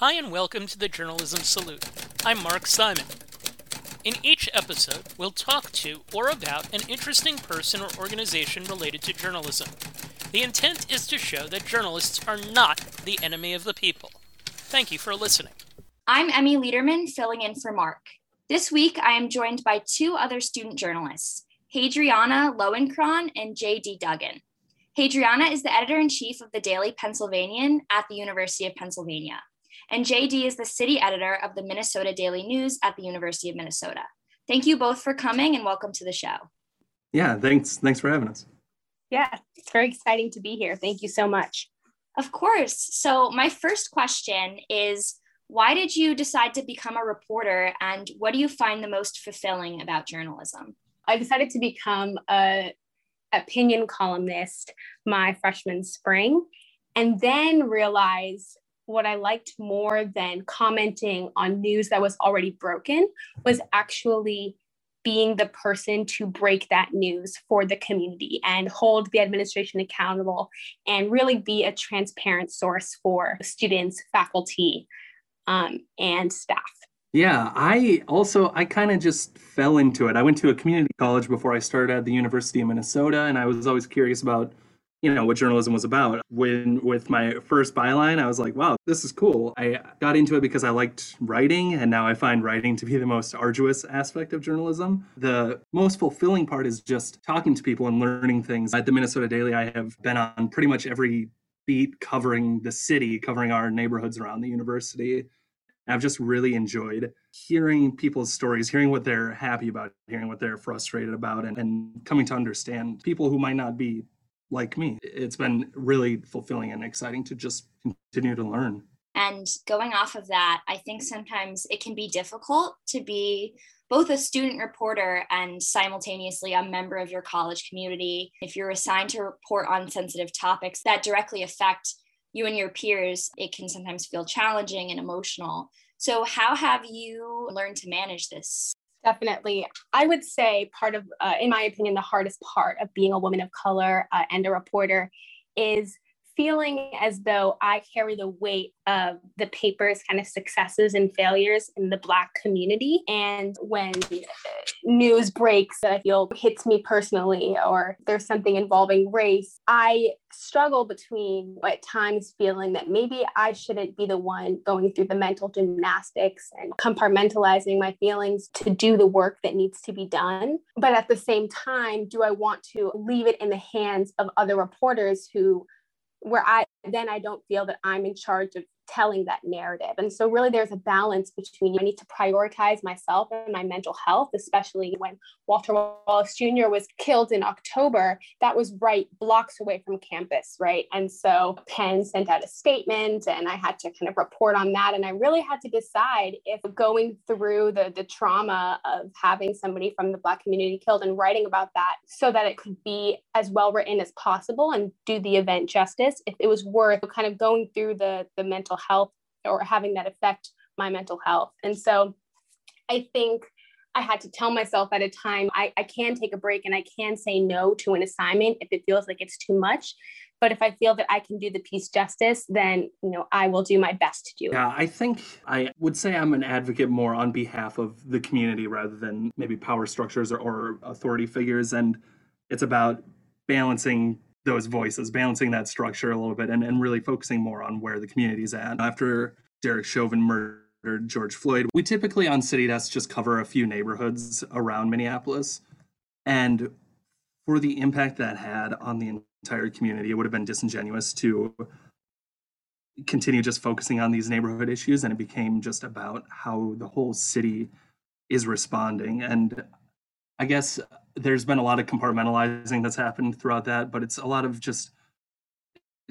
Hi, and welcome to the Journalism Salute. I'm Mark Simon. In each episode, we'll talk to or about an interesting person or organization related to journalism. The intent is to show that journalists are not the enemy of the people. Thank you for listening. I'm Emmy Liederman, filling in for Mark. This week, I am joined by two other student journalists, Hadriana Lowenkron and J.D. Duggan. Hadriana is the editor in chief of the Daily Pennsylvanian at the University of Pennsylvania and JD is the city editor of the Minnesota Daily News at the University of Minnesota. Thank you both for coming and welcome to the show. Yeah, thanks. Thanks for having us. Yeah, it's very exciting to be here. Thank you so much. Of course. So, my first question is why did you decide to become a reporter and what do you find the most fulfilling about journalism? I decided to become a opinion columnist my freshman spring and then realized what I liked more than commenting on news that was already broken was actually being the person to break that news for the community and hold the administration accountable and really be a transparent source for students, faculty, um, and staff. Yeah, I also I kind of just fell into it. I went to a community college before I started at the University of Minnesota, and I was always curious about you know what journalism was about. When with my first byline i was like wow this is cool. I got into it because i liked writing and now i find writing to be the most arduous aspect of journalism. The most fulfilling part is just talking to people and learning things. At the minnesota daily i have been on pretty much every beat covering the city covering our neighborhoods around the university. I've just really enjoyed hearing people's stories, hearing what they're happy about, hearing what they're frustrated about, and, and coming to understand people who might not be like me. It's been really fulfilling and exciting to just continue to learn. And going off of that, I think sometimes it can be difficult to be both a student reporter and simultaneously a member of your college community. If you're assigned to report on sensitive topics that directly affect you and your peers, it can sometimes feel challenging and emotional. So, how have you learned to manage this? Definitely. I would say part of, uh, in my opinion, the hardest part of being a woman of color uh, and a reporter is feeling as though I carry the weight of the paper's kind of successes and failures in the Black community. And when news breaks that I feel hits me personally, or there's something involving race, I struggle between at times feeling that maybe I shouldn't be the one going through the mental gymnastics and compartmentalizing my feelings to do the work that needs to be done. But at the same time, do I want to leave it in the hands of other reporters who where I then I don't feel that I'm in charge of telling that narrative. And so, really, there's a balance between I need to prioritize myself and my mental health, especially when Walter Wallace Jr. was killed in October. That was right blocks away from campus, right? And so, Penn sent out a statement, and I had to kind of report on that. And I really had to decide if going through the, the trauma of having somebody from the Black community killed and writing about that so that it could be as well written as possible and do the event justice, if it was worth kind of going through the, the mental health or having that affect my mental health. And so I think I had to tell myself at a time I, I can take a break and I can say no to an assignment if it feels like it's too much. But if I feel that I can do the piece justice, then you know I will do my best to do it. Yeah, I think I would say I'm an advocate more on behalf of the community rather than maybe power structures or, or authority figures. And it's about balancing those voices, balancing that structure a little bit and, and really focusing more on where the community's at. After Derek Chauvin murdered George Floyd, we typically on City Desk just cover a few neighborhoods around Minneapolis. And for the impact that had on the entire community, it would have been disingenuous to continue just focusing on these neighborhood issues. And it became just about how the whole city is responding. And I guess there's been a lot of compartmentalizing that's happened throughout that, but it's a lot of just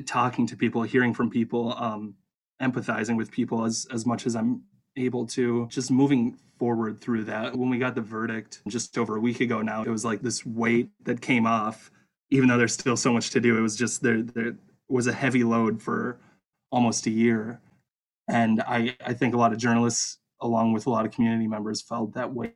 talking to people, hearing from people, um, empathizing with people as as much as I'm able to. Just moving forward through that. When we got the verdict just over a week ago now, it was like this weight that came off, even though there's still so much to do. It was just there there was a heavy load for almost a year. And I, I think a lot of journalists, along with a lot of community members, felt that weight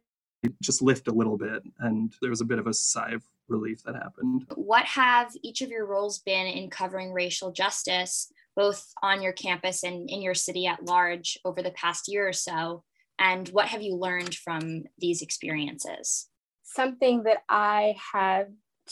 just lift a little bit. And there was a bit of a sigh of relief that happened. What have each of your roles been in covering racial justice both on your campus and in your city at large over the past year or so? And what have you learned from these experiences? Something that I have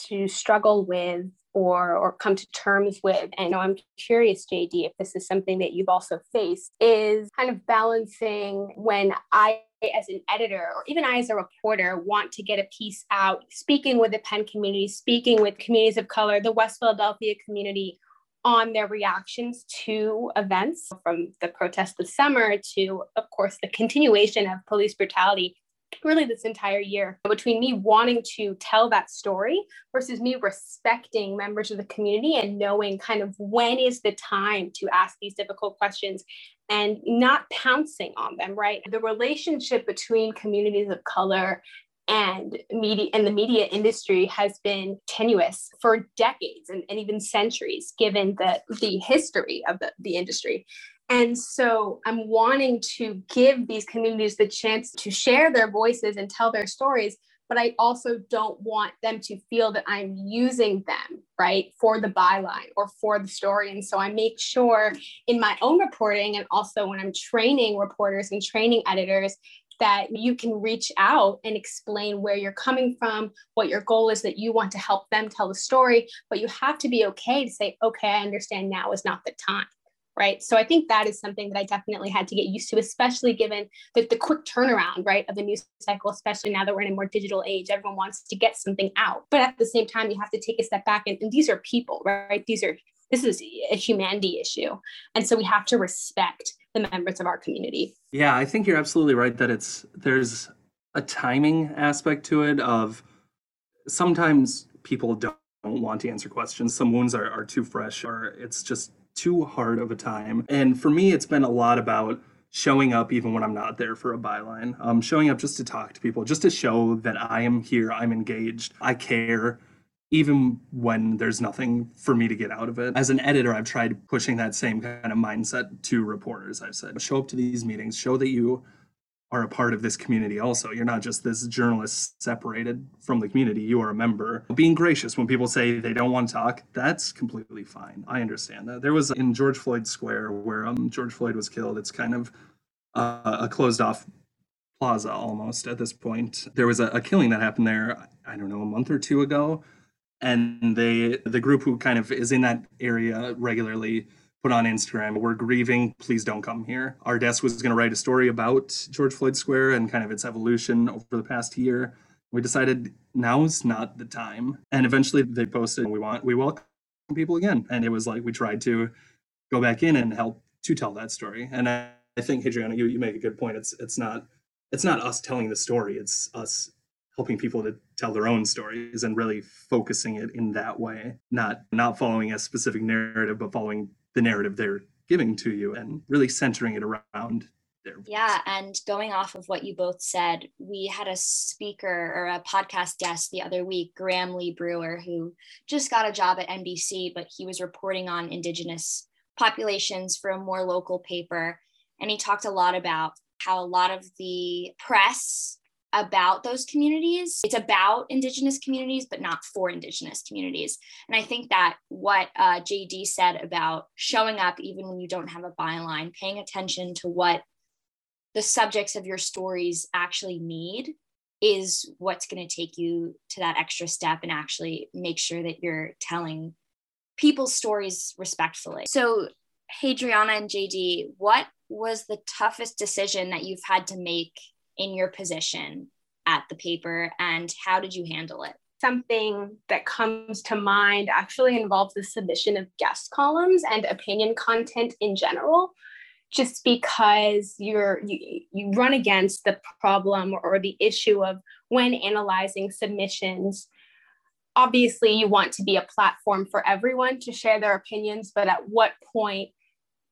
to struggle with or or come to terms with and i'm curious jd if this is something that you've also faced is kind of balancing when i as an editor or even I as a reporter want to get a piece out, speaking with the Penn community, speaking with communities of color, the West Philadelphia community on their reactions to events from the protest this summer to, of course, the continuation of police brutality really this entire year. Between me wanting to tell that story versus me respecting members of the community and knowing kind of when is the time to ask these difficult questions and not pouncing on them, right? The relationship between communities of color and media and the media industry has been tenuous for decades and, and even centuries given the, the history of the, the industry and so i'm wanting to give these communities the chance to share their voices and tell their stories but I also don't want them to feel that I'm using them, right, for the byline or for the story. And so I make sure in my own reporting and also when I'm training reporters and training editors that you can reach out and explain where you're coming from, what your goal is that you want to help them tell the story, but you have to be okay to say, okay, I understand now is not the time right? So I think that is something that I definitely had to get used to, especially given the, the quick turnaround, right, of the news cycle, especially now that we're in a more digital age. Everyone wants to get something out. But at the same time, you have to take a step back and, and these are people, right? These are this is a humanity issue. And so we have to respect the members of our community. Yeah, I think you're absolutely right that it's there's a timing aspect to it of sometimes people don't want to answer questions. Some wounds are, are too fresh or it's just too hard of a time. And for me, it's been a lot about showing up even when I'm not there for a byline. Um, showing up just to talk to people, just to show that I am here, I'm engaged, I care, even when there's nothing for me to get out of it. As an editor, I've tried pushing that same kind of mindset to reporters. I've said, show up to these meetings, show that you are a part of this community also. You're not just this journalist separated from the community, you are a member. Being gracious when people say they don't want to talk, that's completely fine. I understand that. There was in George Floyd Square where um, George Floyd was killed, it's kind of uh, a closed off plaza almost at this point. There was a, a killing that happened there, I don't know, a month or two ago. And they, the group who kind of is in that area regularly, put on Instagram, we're grieving, please don't come here. Our desk was going to write a story about George Floyd Square and kind of its evolution over the past year. We decided now's not the time. And eventually they posted, we want, we welcome people again. And it was like, we tried to go back in and help to tell that story. And I, I think, Adriana, you, you make a good point. It's, it's not, it's not us telling the story. It's us helping people to tell their own stories and really focusing it in that way not not following a specific narrative but following the narrative they're giving to you and really centering it around their voice. Yeah, and going off of what you both said, we had a speaker or a podcast guest the other week, Graham Lee Brewer, who just got a job at NBC, but he was reporting on Indigenous populations for a more local paper. And he talked a lot about how a lot of the press about those communities. It's about Indigenous communities, but not for Indigenous communities. And I think that what uh, JD said about showing up even when you don't have a byline, paying attention to what the subjects of your stories actually need is what's going to take you to that extra step and actually make sure that you're telling people's stories respectfully. So, Hadriana and JD, what was the toughest decision that you've had to make in your position at the paper and how did you handle it? Something that comes to mind actually involves the submission of guest columns and opinion content in general just because you're you, you run against the problem or the issue of when analyzing submissions obviously you want to be a platform for everyone to share their opinions but at what point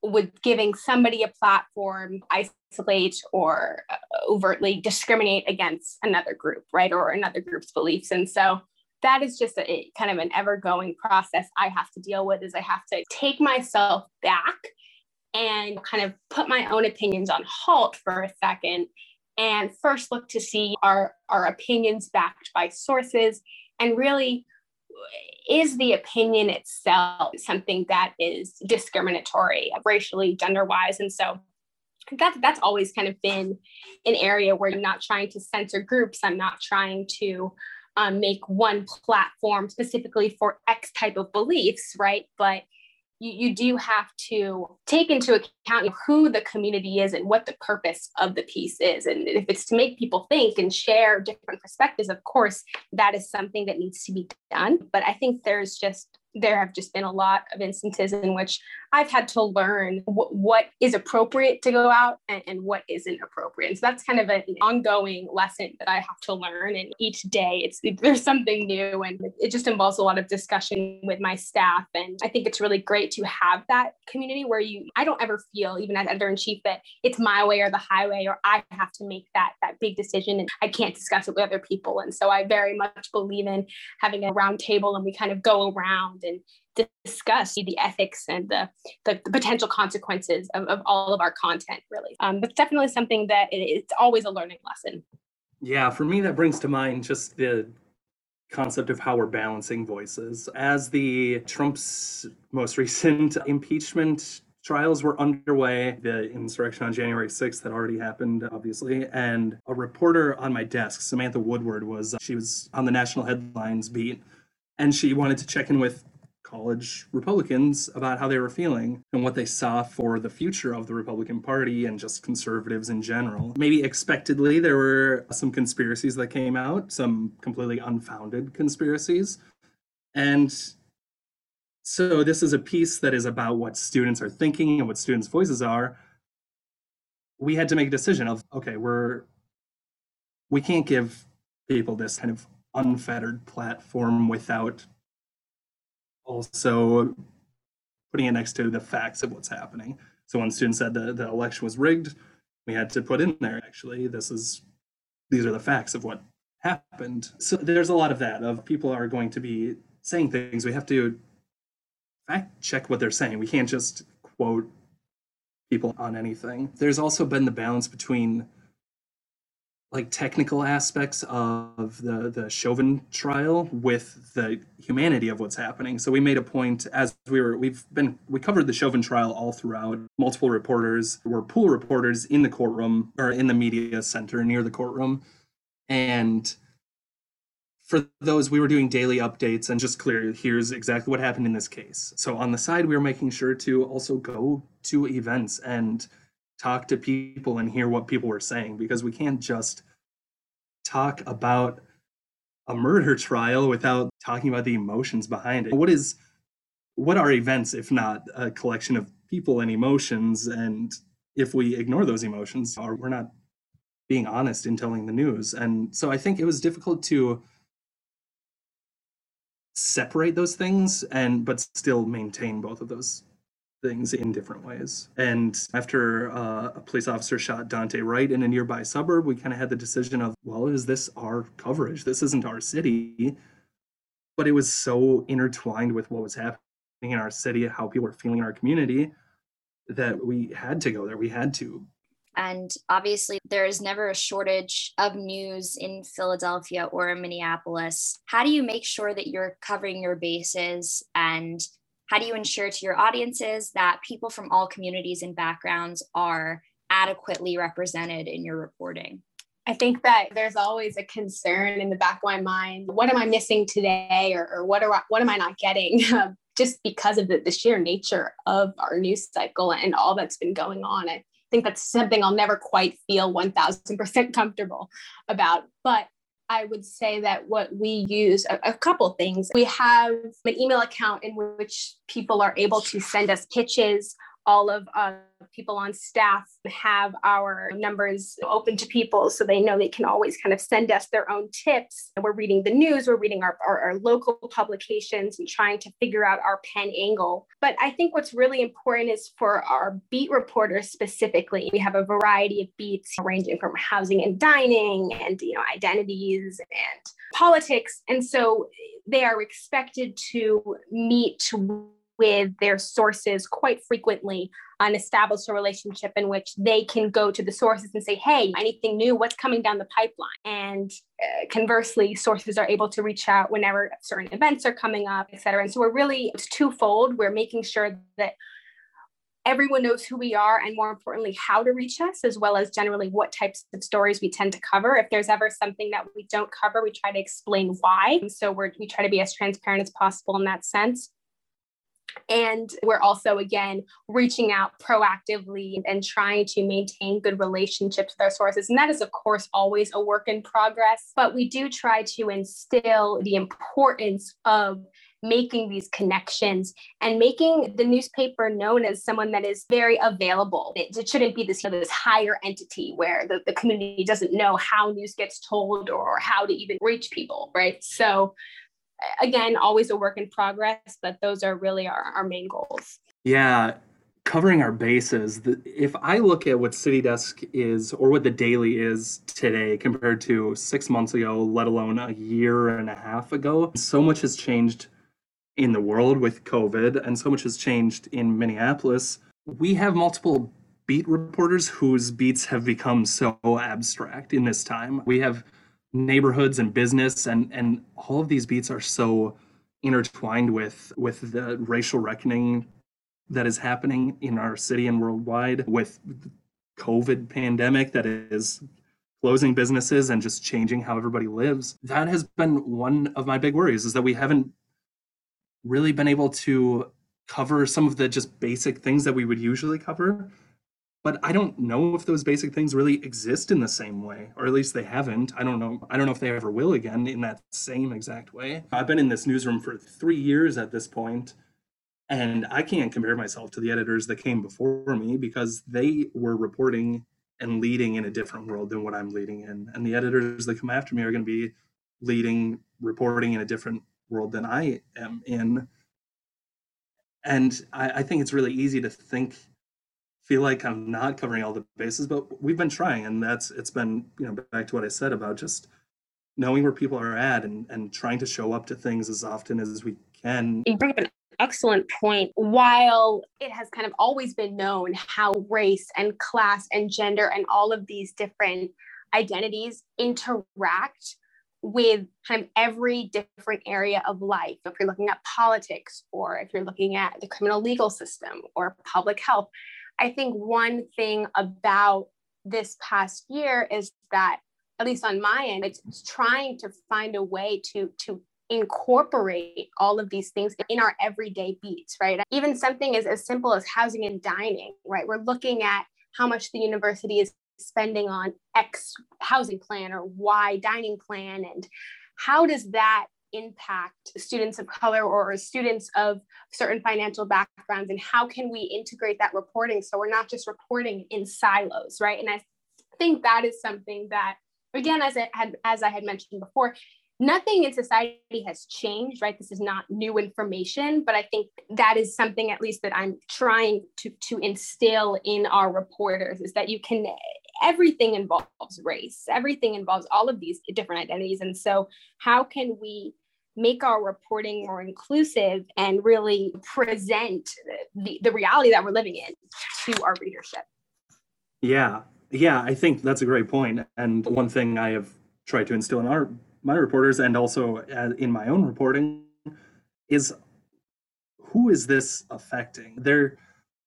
would giving somebody a platform isolate or uh, overtly discriminate against another group, right, or another group's beliefs. And so that is just a, kind of an ever going process I have to deal with. Is I have to take myself back and kind of put my own opinions on halt for a second and first look to see are our opinions backed by sources and really is the opinion itself something that is discriminatory racially gender wise and so that, that's always kind of been an area where i'm not trying to censor groups. I'm not trying to um, make one platform specifically for x type of beliefs right? But you, you do have to take into account who the community is and what the purpose of the piece is. And if it's to make people think and share different perspectives, of course, that is something that needs to be done. But I think there's just there have just been a lot of instances in which I've had to learn what is appropriate to go out and, and, what isn't appropriate. And So that's kind of an ongoing lesson that I have to learn. And each day, it's there's something new, and it just involves a lot of discussion with my staff. And I think it's really great to have that community where you I don't ever feel, even as editor in chief, that it's my way or the highway, or I have to make that that big decision, and I can't discuss it with other people. And so I very much believe in having a round table, and we kind of go around and discuss the ethics and the, the, the potential consequences of, of, all of our content really. Um, but definitely something that it, it's always a learning lesson. Yeah for me that brings to mind just the concept of how we're balancing voices. As the trump's most recent impeachment trials were underway. The insurrection on January 6th had already happened, obviously. And a reporter on my desk, Samantha Woodward, was uh, she was on the national headlines beat, and she wanted to check in with college Republicans about how they were feeling and what they saw for the future of the Republican Party and just conservatives in general. Maybe expectedly, there were some conspiracies that came out, some completely unfounded conspiracies. And so, this is a piece that is about what students are thinking and what students' voices are. We had to make a decision of okay, we're we can't give people this kind of unfettered platform without also putting it next to the facts of what's happening. So when students said the, the election was rigged, we had to put in there actually this is these are the facts of what happened. So there's a lot of that of people are going to be saying things. We have to fact check what they're saying. We can't just quote people on anything. There's also been the balance between like technical aspects of the the Chauvin trial with the humanity of what's happening. So we made a point as we were we've been we covered the Chauvin trial all throughout. Multiple reporters were pool reporters in the courtroom or in the media center near the courtroom, and for those we were doing daily updates and just clear here's exactly what happened in this case. So on the side we were making sure to also go to events and talk to people and hear what people were saying because we can't just talk about a murder trial without talking about the emotions behind it. What is what are events if not a collection of people and emotions and if we ignore those emotions or we're not being honest in telling the news. And so I think it was difficult to separate those things and but still maintain both of those things in different ways. And after uh, a police officer shot Daunte Wright in a nearby suburb, we kind of had the decision of, well, is this our coverage? This isn't our city. But it was so intertwined with what was happening in our city, how people were feeling in our community, that we had to go there. We had to. And obviously, there is never a shortage of news in Philadelphia or in Minneapolis. How do you make sure that you're covering your bases and how do you ensure to your audiences that people from all communities and backgrounds are adequately represented in your reporting? I think that there's always a concern in the back of my mind. What am I missing today, or, or what are what am I not getting? Just because of the, the sheer nature of our news cycle and all that's been going on, I think that's something I'll never quite feel 1000% comfortable about. But I would say that what we use a, a couple things. We have an email account in which people are able to send us pitches all of uh, people on staff have our numbers open to people so they know they can always kind of send us their own tips. We're reading the news, we're reading our, our, our, local publications and trying to figure out our Penn angle. But I think what's really important is for our beat reporters specifically, we have a variety of beats ranging from housing and dining and you know identities and politics. And so they are expected to meet with their sources quite frequently and establish a relationship in which they can go to the sources and say, hey, anything new? What's coming down the pipeline? And uh, conversely, sources are able to reach out whenever certain events are coming up, et cetera. And so we're really, it's twofold. We're making sure that everyone knows who we are and more importantly how to reach us as well as generally what types of stories we tend to cover if there's ever something that we don't cover we try to explain why and so we're, we try to be as transparent as possible in that sense and we're also again reaching out proactively and trying to maintain good relationships with our sources and that is of course always a work in progress but we do try to instill the importance of making these connections and making the newspaper known as someone that is very available. It, it shouldn't be this, you know, this higher entity where the, the community doesn't know how news gets told or how to even reach people, right? So again, always a work in progress, but those are really our, our main goals. Yeah, covering our bases. If I look at what City Desk is or what the Daily is today compared to six months ago, let alone a year and a half ago, so much has changed in the world with COVID, and so much has changed in Minneapolis. We have multiple beat reporters whose beats have become so abstract in this time. We have neighborhoods and business and and all of these beats are so intertwined with with the racial reckoning that is happening in our city and worldwide with covid pandemic that is closing businesses and just changing how everybody lives that has been one of my big worries is that we haven't really been able to cover some of the just basic things that we would usually cover. But I don't know if those basic things really exist in the same way, or at least they haven't. I don't know. I don't know if they ever will again in that same exact way. I've been in this newsroom for three years at this point, and I can't compare myself to the editors that came before me because they were reporting and leading in a different world than what I'm leading in. And the editors that come after me are going to be leading, reporting in a different world than I am in. And I, I think it's really easy to think, feel like I'm not covering all the bases, but we've been trying, and that's it's been you know back to what I said about just knowing where people are at and and trying to show up to things as often as we can. You bring up an excellent point. While it has kind of always been known how race and class and gender and all of these different identities interact with kind of every different area of life. If you're looking at politics, or if you're looking at the criminal legal system or public health, I think one thing about this past year is that, at least on my end, it's, trying to find a way to to incorporate all of these things in our everyday beats, right? Even something as, as simple as housing and dining, right? We're looking at how much the university is spending on X housing plan or Y dining plan? And how does that impact students of color or students of certain financial backgrounds? And how can we integrate that reporting so we're not just reporting in silos, right? And I think that is something that, again, as I had, as I had mentioned before, nothing in society has changed right this is not new information but i think that is something at least that i'm trying to to instill in our reporters is that you can everything involves race, everything involves all of these different identities. And so, how can we make our reporting more inclusive and really present the, the reality that we're living in to our readership? Yeah, yeah, I think that's a great point. And one thing I have tried to instill in our my reporters and also uh, in my own reporting is who is this affecting? There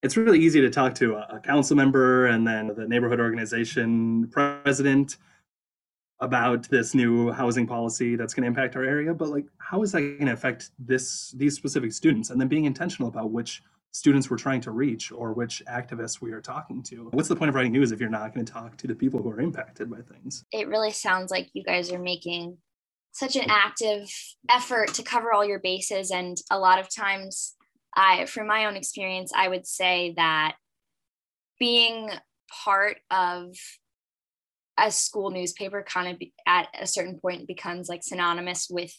it's really easy to talk to a, council member and then the neighborhood organization president about this new housing policy that's going to impact our area but like how is that going to affect this these specific students? And then being intentional about which students we're trying to reach or which activists we are talking to. What's the point of writing news if you're not going to talk to the people who are impacted by things? It really sounds like you guys are making such an active effort to cover all your bases and a lot of times I, from my own experience, I would say that being part of a school newspaper kind of be, at a certain point becomes like synonymous with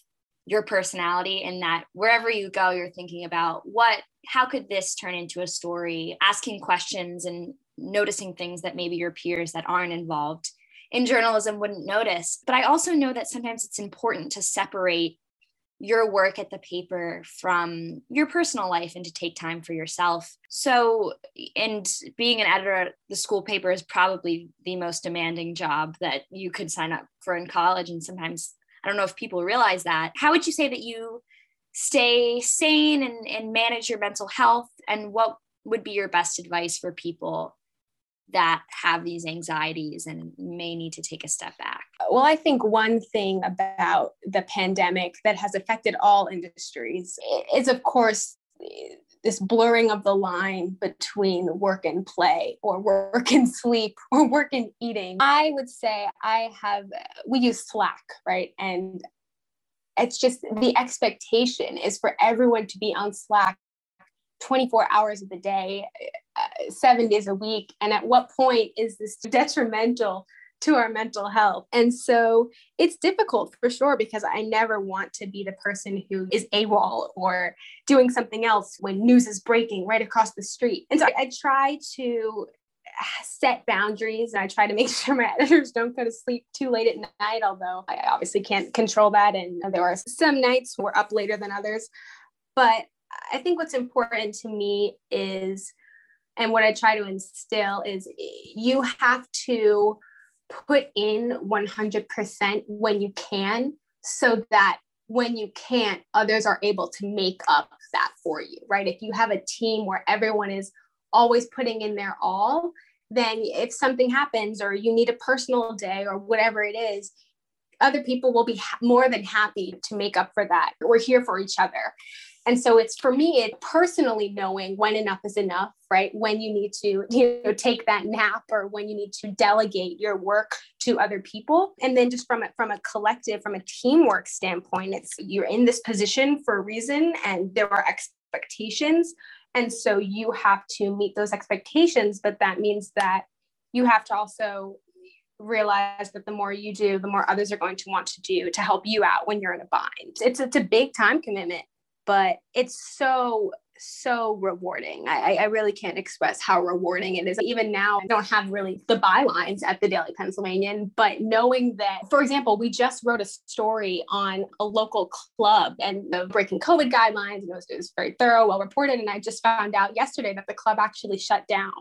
your personality and that wherever you go you're thinking about what how could this turn into a story? Asking questions and noticing things that maybe your peers that aren't involved in journalism wouldn't notice. But i also know that sometimes it's important to separate your work at the paper from your personal life and to take time for yourself. So, and being an editor at the school paper is probably the most demanding job that you could sign up for in college. And sometimes I don't know if people realize that. How would you say that you stay sane and, and manage your mental health? And what would be your best advice for people that have these anxieties and may need to take a step back? Well, I think one thing about the pandemic that has affected all industries is, of course, this blurring of the line between work and play or work and sleep or work and eating. I would say I have, we use Slack, right? And it's just the expectation is for everyone to be on Slack 24 hours of the day, uh, seven days a week. And at what point is this detrimental to our mental health? And so it's difficult for sure because I never want to be the person who is AWOL or doing something else when news is breaking right across the street. And so I, I try to set boundaries and I try to make sure my editors don't go to sleep too late at night, although I obviously can't control that. And there are some nights we're up later than others. But I think what's important to me is, and what I try to instill is you have to put in 100% when you can so that when you can't, others are able to make up that for you, right? If you have a team where everyone is always putting in their all, then if something happens or you need a personal day or whatever it is, other people will be ha- more than happy to make up for that. We're here for each other. And so it's for me, it personally knowing when enough is enough, right? When you need to, you know, take that nap or when you need to delegate your work to other people. And then just from a, from a collective, from a teamwork standpoint, it's you're in this position for a reason and there are expectations. And so you have to meet those expectations, but that means that you have to also realize that the more you do, the more others are going to want to do to help you out when you're in a bind. It's it's a big time commitment but it's so so rewarding. I, I really can't express how rewarding it is. Even now, I don't have really the bylines at the Daily Pennsylvanian, but knowing that, for example, we just wrote a story on a local club and the breaking COVID guidelines, and it was, it was very thorough, well reported. And I just found out yesterday that the club actually shut down.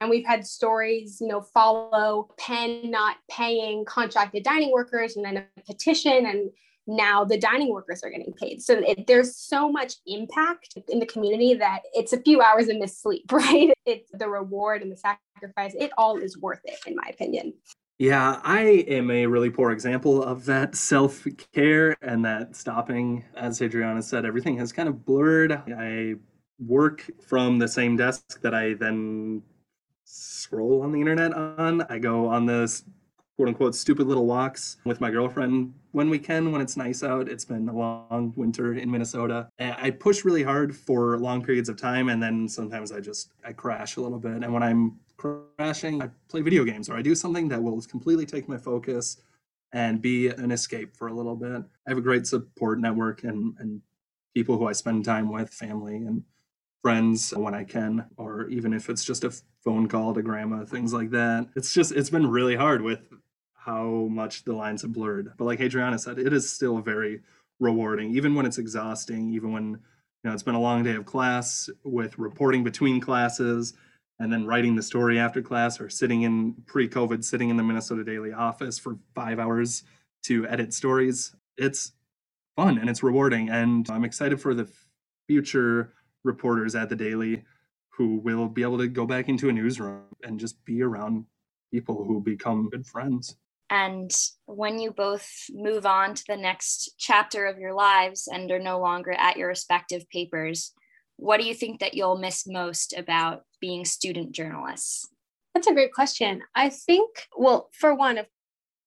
And we've had stories, you know, follow Penn not paying contracted dining workers and then a petition and now the dining workers are getting paid. So it, there's so much impact in the community that it's a few hours of missed sleep, right? It's the reward and the sacrifice. It all is worth it, in my opinion. Yeah, I am a really poor example of that self care and that stopping. As Adriana said, everything has kind of blurred. I work from the same desk that I then scroll on the internet on. I go on this quote unquote stupid little walks with my girlfriend when we can when it's nice out. It's been a long winter in minnesota. I push really hard for long periods of time and then sometimes i just i crash a little bit. And when i'm crashing i play video games or i do something that will completely take my focus and be an escape for a little bit. I have a great support network and and people who i spend time with family and friends when I can, or even if it's just a phone call to grandma, things like that. It's just, it's been really hard with how much the lines have blurred. But like Adriana said, it is still very rewarding, even when it's exhausting, even when you know it's been a long day of class with reporting between classes and then writing the story after class or sitting in pre-COVID, sitting in the Minnesota Daily office for five hours to edit stories. It's fun and it's rewarding. And I'm excited for the future reporters at the Daily who will be able to go back into a newsroom and just be around people who become good friends. And when you both move on to the next chapter of your lives and are no longer at your respective papers, what do you think that you'll miss most about being student journalists? That's a great question. I think, well, for one, of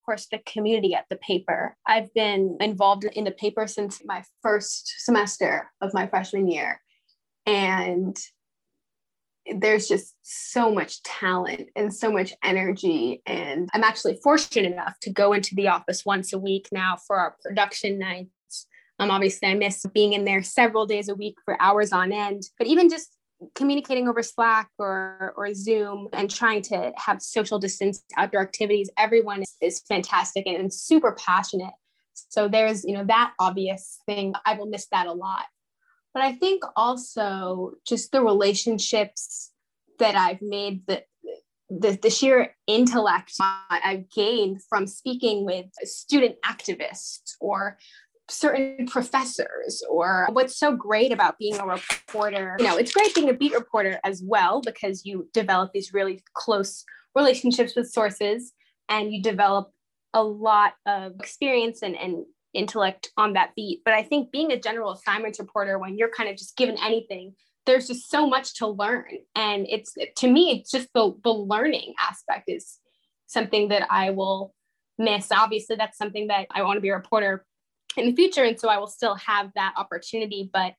course, the community at the paper. I've been involved in the paper since my first semester of my freshman year. And there's just so much talent and so much energy. And I'm actually fortunate enough to go into the office once a week now for our production nights. Um, obviously, I miss being in there several days a week for hours on end, but even just communicating over Slack or, or Zoom and trying to have social distance outdoor activities, everyone is, fantastic and, and super passionate. So there's, you know, that obvious thing. I will miss that a lot. But I think also just the relationships that I've made that the, the sheer intellect I've gained from speaking with student activists or certain professors or what's so great about being a reporter. You know it's great being a beat reporter as well because you develop these really close relationships with sources and you develop a lot of experience and, and intellect on that beat but i think being a general assignments reporter when you're kind of just given anything there's just so much to learn and it's to me it's just the, the learning aspect is something that i will miss obviously that's something that i want to be a reporter in the future. And so I will still have that opportunity, but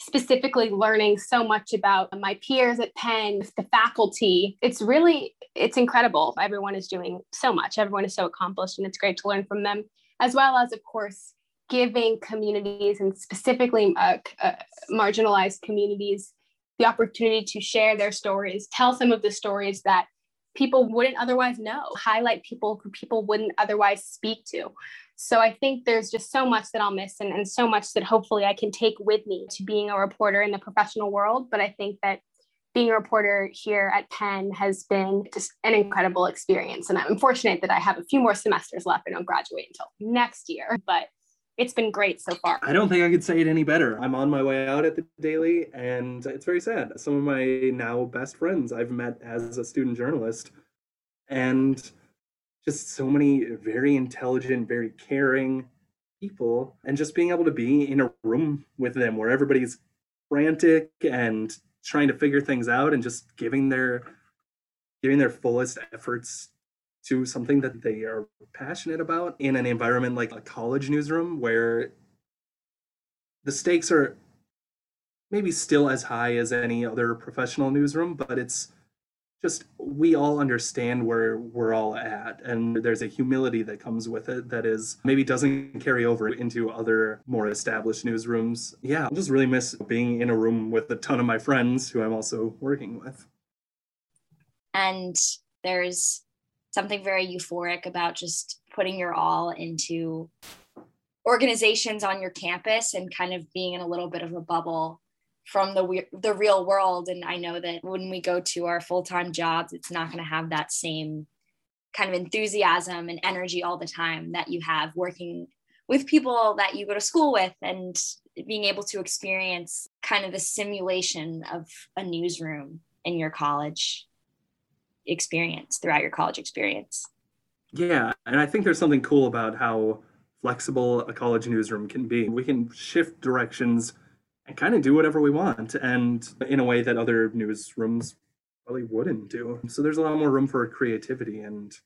specifically learning so much about my peers at Penn, the faculty. It's really, it's incredible. Everyone is doing so much. Everyone is so accomplished and it's great to learn from them, as well as, of course, giving communities and specifically uh, uh, marginalized communities the opportunity to share their stories, tell some of the stories that people wouldn't otherwise know, highlight people who people wouldn't otherwise speak to. So I think there's just so much that I'll miss and, and so much that hopefully I can take with me to being a reporter in the professional world. But I think that being a reporter here at Penn has been just an incredible experience. And I'm fortunate that I have a few more semesters left and don't graduate until next year. But it's been great so far. I don't think I could say it any better. I'm on my way out at the Daily, and it's very sad. Some of my now best friends I've met as a student journalist, and just so many very intelligent, very caring people, and just being able to be in a room with them where everybody's frantic and trying to figure things out and just giving their giving their fullest efforts to something that they are passionate about in an environment like a college newsroom where the stakes are maybe still as high as any other professional newsroom, but it's just we all understand where we're all at and there's a humility that comes with it that is maybe doesn't carry over into other more established newsrooms. Yeah i just really miss being in a room with a ton of my friends who i'm also working with. And there's something very euphoric about just putting your all into organizations on your campus and kind of being in a little bit of a bubble from the the real world. And i know that when we go to our full-time jobs it's not going to have that same kind of enthusiasm and energy all the time that you have working with people that you go to school with and being able to experience kind of the simulation of a newsroom in your college experience throughout your college experience. Yeah and i think there's something cool about how flexible a college newsroom can be. We can shift directions and kind of do whatever we want and in a way that other newsrooms probably wouldn't do. So there's a lot more room for creativity and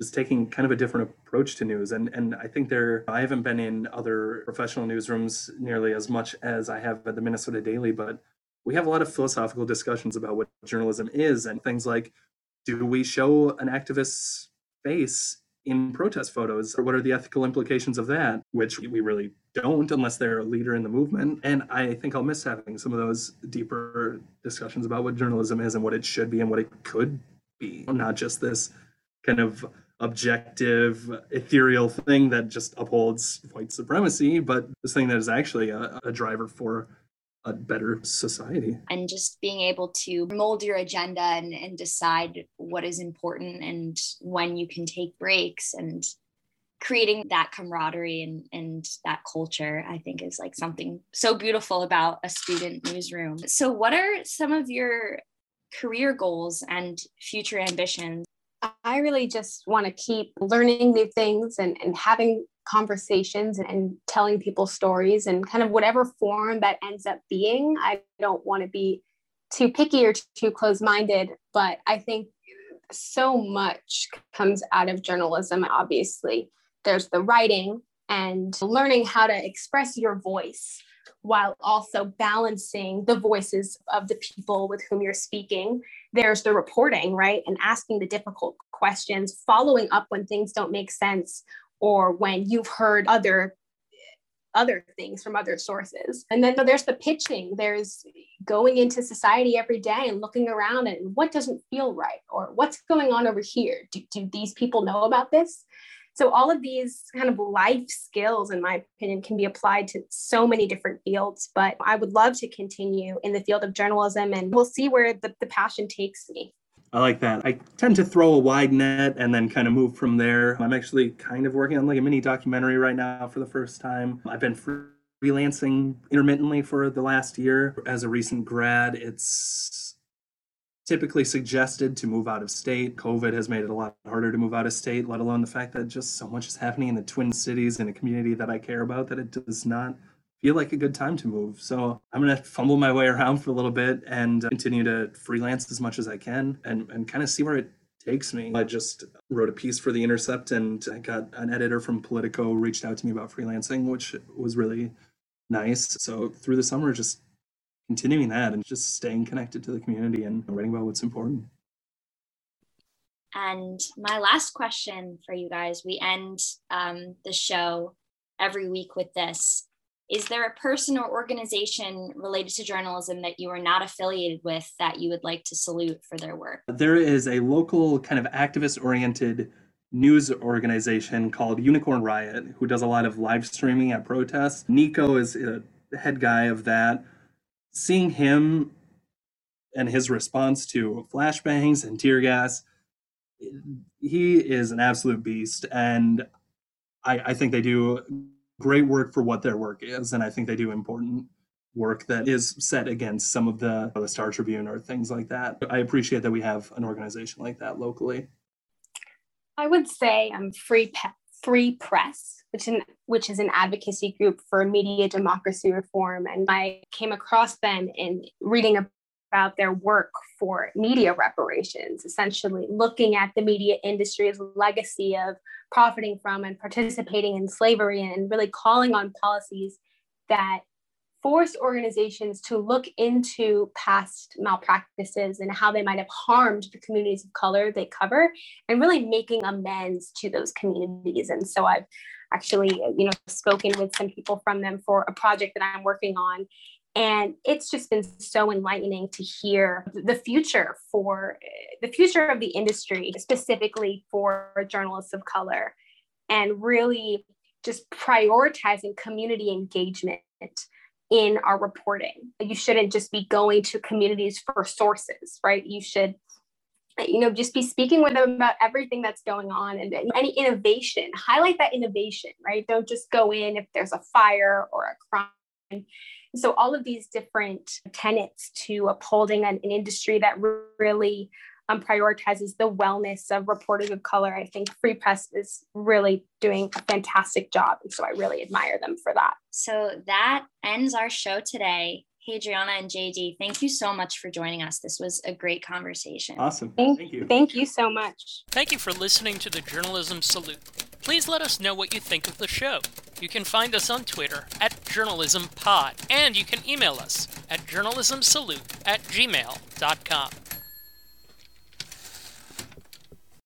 just taking kind of a different approach to news. And and I think there I haven't been in other professional newsrooms nearly as much as I have at the Minnesota Daily, but we have a lot of philosophical discussions about what journalism is and things like do we show an activist's face in protest photos or what are the ethical implications of that which we really don't unless they're a leader in the movement and i think i'll miss having some of those deeper discussions about what journalism is and what it should be and what it could be not just this kind of objective ethereal thing that just upholds white supremacy but this thing that is actually a, a driver for a better society. And just being able to mold your agenda and, and decide what is important and when you can take breaks and creating that camaraderie and, and that culture, I think is like something so beautiful about a student newsroom. So, what are some of your career goals and future ambitions? I really just want to keep learning new things and, and having conversations and telling people stories and kind of whatever form that ends up being. I don't want to be too picky or too close minded, but I think so much comes out of journalism, obviously. There's the writing and learning how to express your voice while also balancing the voices of the people with whom you're speaking. There's the reporting, right? And asking the difficult questions, following up when things don't make sense, or when you've heard other other things from other sources. And then there's the pitching. There's going into society every day and looking around and what doesn't feel right or what's going on over here. Do, do these people know about this? So all of these kind of life skills, in my opinion, can be applied to so many different fields. But I would love to continue in the field of journalism and we'll see where the, the passion takes me. I like that. I tend to throw a wide net and then kind of move from there. I'm actually kind of working on like a mini documentary right now for the first time. I've been freelancing intermittently for the last year. As a recent grad, it's typically suggested to move out of state. COVID has made it a lot harder to move out of state, let alone the fact that just so much is happening in the Twin Cities in a community that I care about that it does not feel like a good time to move. So I'm going to fumble my way around for a little bit and continue to freelance as much as I can and, and kind of see where it takes me. I just wrote a piece for The Intercept and I got an editor from Politico reached out to me about freelancing, which was really nice. So through the summer, just continuing that and just staying connected to the community and writing about what's important. And my last question for you guys we end um, the show every week with this is there a person or organization related to journalism that you are not affiliated with that you would like to salute for their work? There is a local kind of activist oriented news organization called Unicorn Riot who does a lot of live streaming at protests. Niko is the head guy of that. Seeing him and his response to flashbangs and tear gas, he is an absolute beast. And I, I think they do great work for what their work is, and I think they do important work that is set against some of the the Star Tribune or things like that. I appreciate that we have an organization like that locally. I would say I'm free pe- free press, which in, which is an advocacy group for media democracy reform, and I came across them in reading about their work for media reparations, essentially looking at the media industry's legacy of profiting from and participating in slavery and really calling on policies that force organizations to look into past malpractices and how they might have harmed the communities of color they cover and really making amends to those communities. And so i've actually you know spoken with some people from them for a project that i'm working on. And it's just been so enlightening to hear the future for the future of the industry specifically for journalists of color and really just prioritizing community engagement in our reporting. You shouldn't just be going to communities for sources right? You should you know just be speaking with them about everything that's going on and any innovation highlight that innovation right? Don't just go in if there's a fire or a crime. So all of these different tenets to upholding an, an industry that really um, prioritizes the wellness of reporters of color. I think Free Press is really doing a fantastic job. And so I really admire them for that. So that ends our show today. Hadriana and JD, thank you so much for joining us. This was a great conversation. Awesome. Thank, thank you. Thank you so much. Thank you for listening to the Journalism Salute. Please let us know what you think of the show. You can find us on Twitter at JournalismPod, and you can email us at journalismsalute at gmail.com.